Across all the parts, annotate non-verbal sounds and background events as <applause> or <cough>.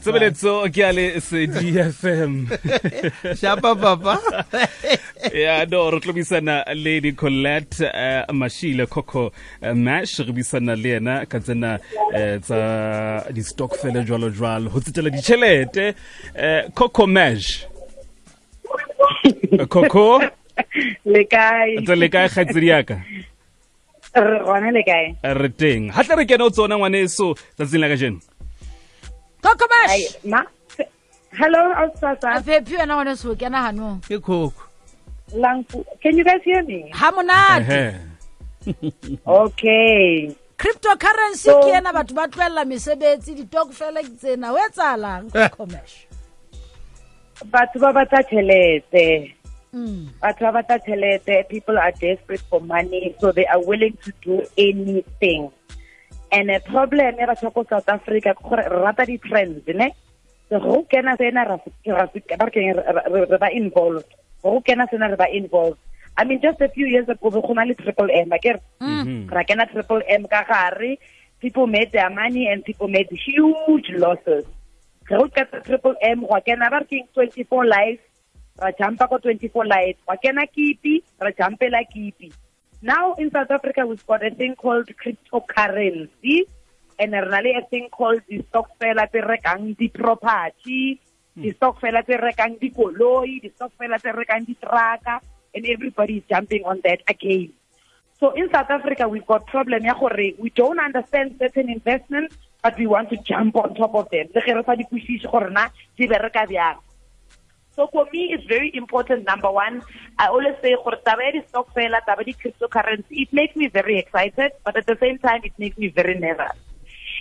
tsebeletso ke a le <laughs> cdfm shapa papa. <laughs> Ya no re tlo buisana le nicolette uh, mashile coco uh, mash. Re buisana le yena ka tsena uh, tsa di-stockfele jwalo jwalo go tsetela ditšhelete uh, coco mash. <laughs> Coco? Le kae? Le kae kgaitsedi yaka re gona le kae? Re teng. Ga tle re kene o tsona ngwaneso tsatsing la ka jeno Ai, ma hello ausasa. Fepi wena ngwane so kena hanong ke koko langfu can you guys hear me? Ha monate okay. Cryptocurrency So- ke ena batho ba tlohella mesebetsi ditokfele ke tsena o etsahalang commerce batho ba batla tšhelete Mm. batho ba batla tšhelete people are desperate for money so they are willing to do anything and a problem ya batho ba ko south africa ke gore re rata di-trends ne? So go kena sena ra se- ra se- ba re ba involved. Go kena sena re ba involved. I mean just a few years ago go na le triple m akere Mhm. ra kena triple m ka gare. People made their money and people made huge losses. Go keta triple m gwa kena ba re keng twenty four life. Ra jumpa ko twenty four life. Gwa kena kipi ra jumpela kipi now in south africa we've got a thing called cryptocurrency and re na le a thing called di-stockfela tse rekang di-property hmm. di-stockfela tse rekang dikoloi di-stockfela tse rekang ditraka and everybody is jumping on that again so in South Africa, we've got problem ya gore we don't understand certain investments, but we want to jump on top of them. Le ge re sa di kwešiše gore na di bereka bjang. So for me, it's very important. Number one, I always say, ya di-stockfela, taba di-cryptocurrency, it makes me very excited, but at the same time, it makes me very nervous.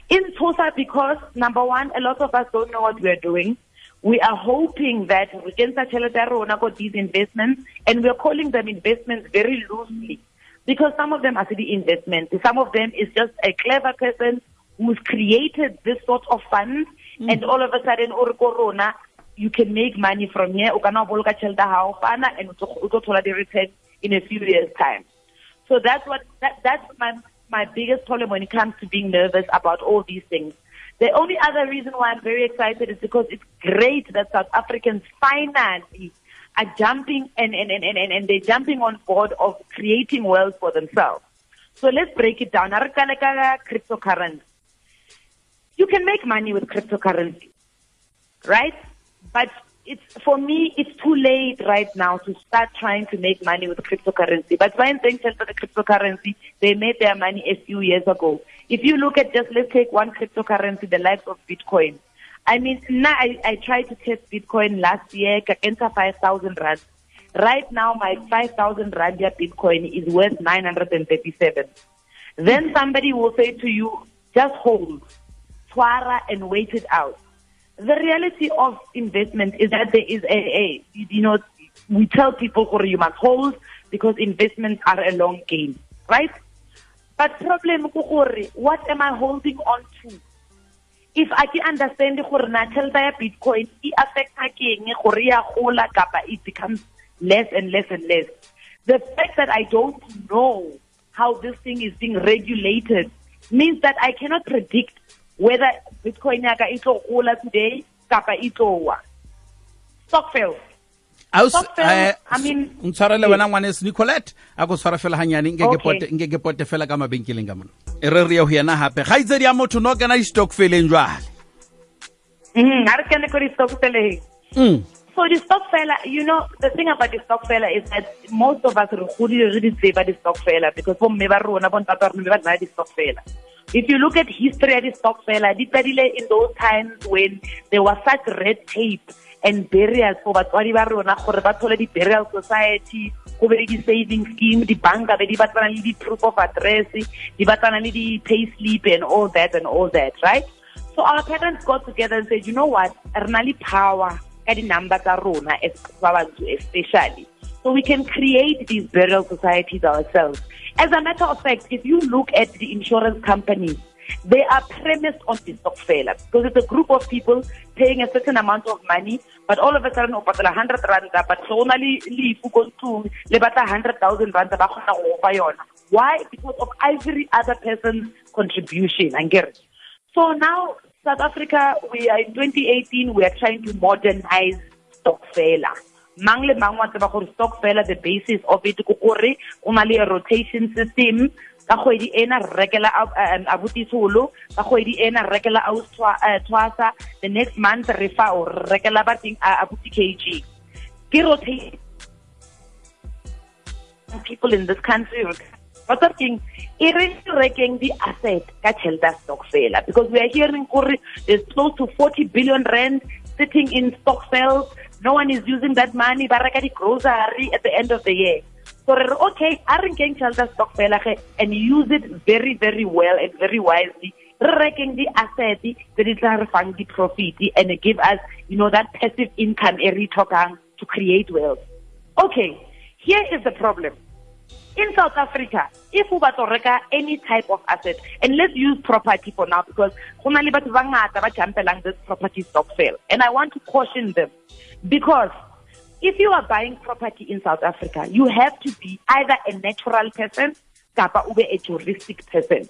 In Tosa, because number one, a lot of us don't know what we are doing. We are hoping that we can start got these investments, and we are calling them investments very loosely because some of them are city investments. Some of them is just a clever person who's created this sort of funds, mm. and all of a sudden, or corona, you can make money from here. O kana boloka tšhelete hao fana, and o tlo- thola di-return in a few years' time. So that's what that, that's my my biggest problem when it comes to being nervous about all these things. The only other reason why I'm very excited is because it's great that South Africans finally are jumping and, and, and, and, and, they're jumping on board of creating wealth for themselves. So let's break it down. Cryptocurrency. You can make money with cryptocurrency right? But it's for me, it's too late right now to start trying to make money with cryptocurrency. But when things for the cryptocurrency, they made their money a few years ago. If you look at just let's take one cryptocurrency, the likes of Bitcoin. I mean, now I, I tried to test Bitcoin last year, against five thousand rand. Right now, my five thousand rand Bitcoin is worth nine hundred and thirty-seven. Then somebody will say to you, just hold, twara, and wait it out the reality of investment is that there is a, a you know we tell people "Gore, you must hold because investments are a long game right? But problem what am i holding on to? If i can understand gore tšhelete ya bitcoin e affecta ke kapa it becomes less and less and less? The fact that i don't know how this thing is being regulated means that i cannot predict whether bitcoin yaka e tlo gola today kapa e tlo wa stockfel Aus- Stop film. eh, I mean- ntshwarele wena ngwanes nicolette a ko tshwara fela ganyane nke ke Okay. pote- nke ke pote fela ka mabenkeleng ka mona e re re ye go yena gape ga itsedi ya motho no kena di-stockfeleng jwale Mhm, ha re kene ko di-stockfel he. Mm. So the stockfella, you know, the thing about the stockfella is that most of us re godile re di tseba di stockfella because bo mme ba rona bo ntate ba rona ba na di stockfella. If you look at history the stockfella, in those times when there was such red tape and burials for batswadi ba rona gore ba thole di burial society go be le di-saving scheme di-banka be di batlana le di-proof of address di batlana le di-pay slip and all that and all that right so our parents got together and said, you know what, re le power ka di-number tsa rona ba bantsho especially. So we can create these burial societies ourselves. As a matter of fact, if you look at the insurance companies, they are premised on the stockfella because it's a group of people paying a certain amount of money, but all of a sudden, o patala 100 rand, but so na le lefu ko ntlong, le batla 100,000 rand, go. Why? Because of every other person's contribution, angere. So now South Africa, we are in 2018, we are trying to modernize Stokfela. Mang le mang wa tseba gore Stokfela, the basis of it, ko gore o na le rotation system, ka kgwedi ena re rekela Ab- um, abuti tsholo ka kgwedi ena re rekela eh, the next month re fa o re rekela bating uh, abuti kg ke rotate people in this country what's that thing e re rekeng di asset ka tšhelete ya stokfela because we are hearing gore there's close to 40 billion rand sitting in stock sales. no one is using that money ba reka di grocery at the end of the year. So okay a re nkeng tšhelete ya and use it very very well and very wisely. Re rekeng di asset tla re fang di profit and give us you know that passive income e re e to create wealth. Okay here is the problem in South Africa, if we to reka any type of asset, and let's use property for now because go na le batho ba ngata ba jampelang this property stock sale, and I want to caution them because if you are buying property in South Africa, you have to be either a natural person kapa ube a juristic person.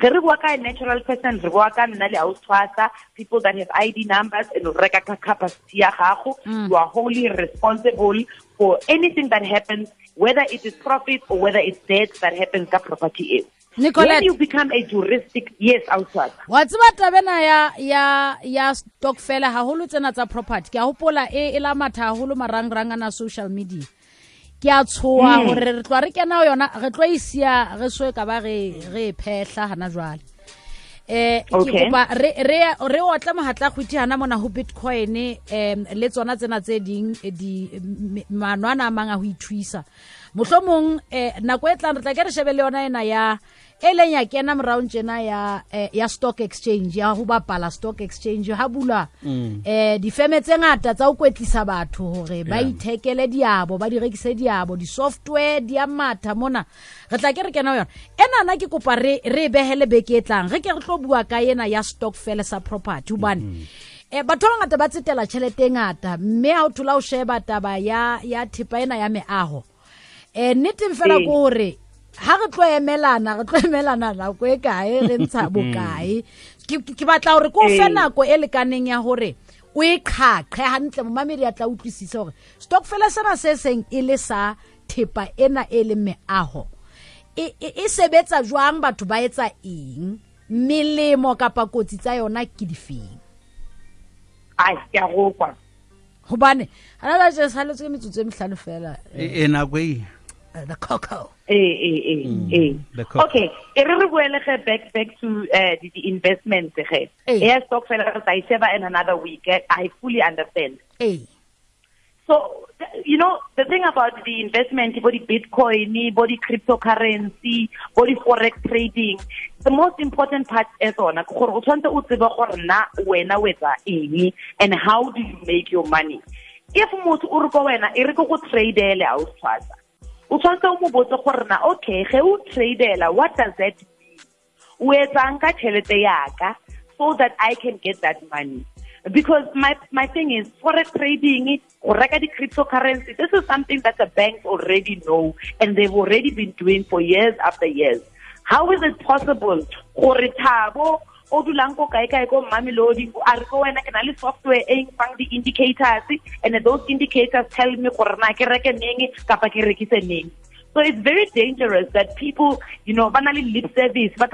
Ge re bua ka a natural person re bua ka nna le auswasa people that have id numbers and o reka ka capacity ya gago. Mm. You are wholly responsible for anything that happens whether it is profit or whether it's debt that happens ka property eo Nicolette. when you become a juristic yes outside. wa tseba tabena ya ya ya stokfela haholo tsena tsa property ke a hopola e e la matha haholo marangrang ana social media ke a tshoa Mm. gore re tloa re kena yona re tlo isia re so ka ba re re e phehla hana jwale eh ke kopa re re re otla mohatla kgwiti hana mona ho bitcoin em le tsona tsena tse ding eh, di manwana a mang a ho ithuisa. Mohlomong eh nako e tlang re tla ke re shebe le yona ena ya e leng ya kena moraong tjena ya eh, ya stock exchange ya ho bapala stock exchange ha bula eh difeme tse ngata tsa ho kwetlisa batho hore ba Yeah. ithekele diabo ba di rekise diabo di-software di a matha mona. Re tla ke re kena ho yona. Enana ke kopa re re behele beke e tlang. Re ke re tlo bua ka ena ya stock fele sa property hobane eh batho ba bangata ba tsetela tšhelete e ngata. Mme ha o thola o sheba taba ya ya thepa ena ya meago eh nneteng fela ke ko gore ha re tlo emelana re tlo emelana nako e kae? Re ntsha <laughs> bokae? Ke batla gore ko fe nako e lekaneng ya gore o e qhaqhe hantle. Momamedi a tla utlwisisa gore stokfela sena se seng e le sa thepa ena e leng meaho. E e- e sebetsa jwang batho ba etsa eng? Melemo kapa kotsi tsa yona ke difeng ai ke a go kwa gobane gana ba je saletse ke metsotso e metlhano fela. E e nako e. eh, the coco Eh, eh, eh, eh. the cock. Okay, e re re boele ge back back to uh, the, the investment ge. Eh. Yeah, stock fella I sheba in another week. eh, I fully understand. ee So, th- you know, the thing about the investment, body Bitcoin, body cryptocurrency, body forex trading, the most important part is on gore o tshwanetse o tsebe gore na wena o etsa eng and how do you make your money. If motho o re ko wena e re ke go tradele a o tshwasa. O tshwanetse o mo botse gore na okay, ge o tradela, what does that mean? o etsang ka tšhelete yaka so that I can get that money. Because my my thing is forex trading, reka di cryptocurrency, this is something that the banks already know and they've already been doing for years after years. How is it possible o dulang ko kae kae ko Mamelodi a re ko wena ke na le software e fang di indicators and those indicators tell me gore na ke reke neng kapa ke rekise neng so it's very dangerous that people, you know, ba na lip service, but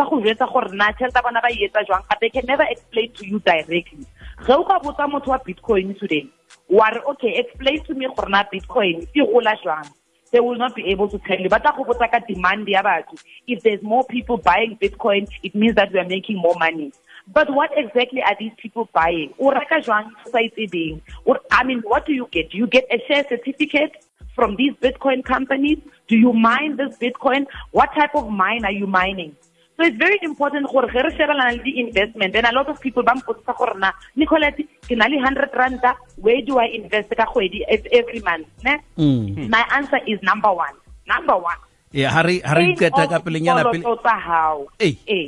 they can never explain to you directly. Ge o ka botsa Bitcoin today, okay, explain to me na Bitcoin e gola jwang. They will not be able to tell you. Ka demand. If there's more people buying Bitcoin, it means that we are making more money. But what exactly are these people buying? I mean, what do you get? Do you get a share certificate from these Bitcoin companies? Do you mine this Bitcoin? What type of mine are you mining? So it's very important gore ge re shebelana le di-investment and a lot of people ba mpotsa gore na nicolette ke na le hundred ranta where do i invest ka kgwedi every month ne? Mm. my answer is number one. Number one. E ha re ha re paying qeta off ka pelenyana pele dikoloto tsa hao. Ei. Eh.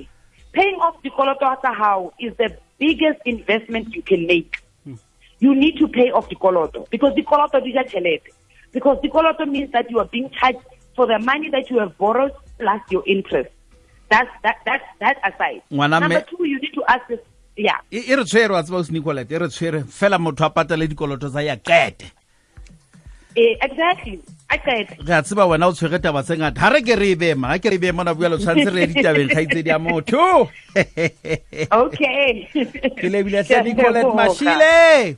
paying off dikoloto tsa hao is the biggest investment you can make. You need to pay off dikoloto because dikoloto di ja tšhelete because dikoloto means that you are being charged for the money that you have borrowed plus your interest that's that that's that aside. Ngwana number me- two you need to ask this yeah. E re tshwere wa tseba o snicolet e re tshwere fela motho a patale dikoloto tsa ya kete Eh, exactly. A qete. Re a tseba wena o tshwere taba tse ngata. Ga re ke re e bema ga ke re e bema na bualo tshwanetse re ye ditabeng kgaitsedi ya motho. <laughs> Okay. Ke lebile <laughs> hle nicolet mashile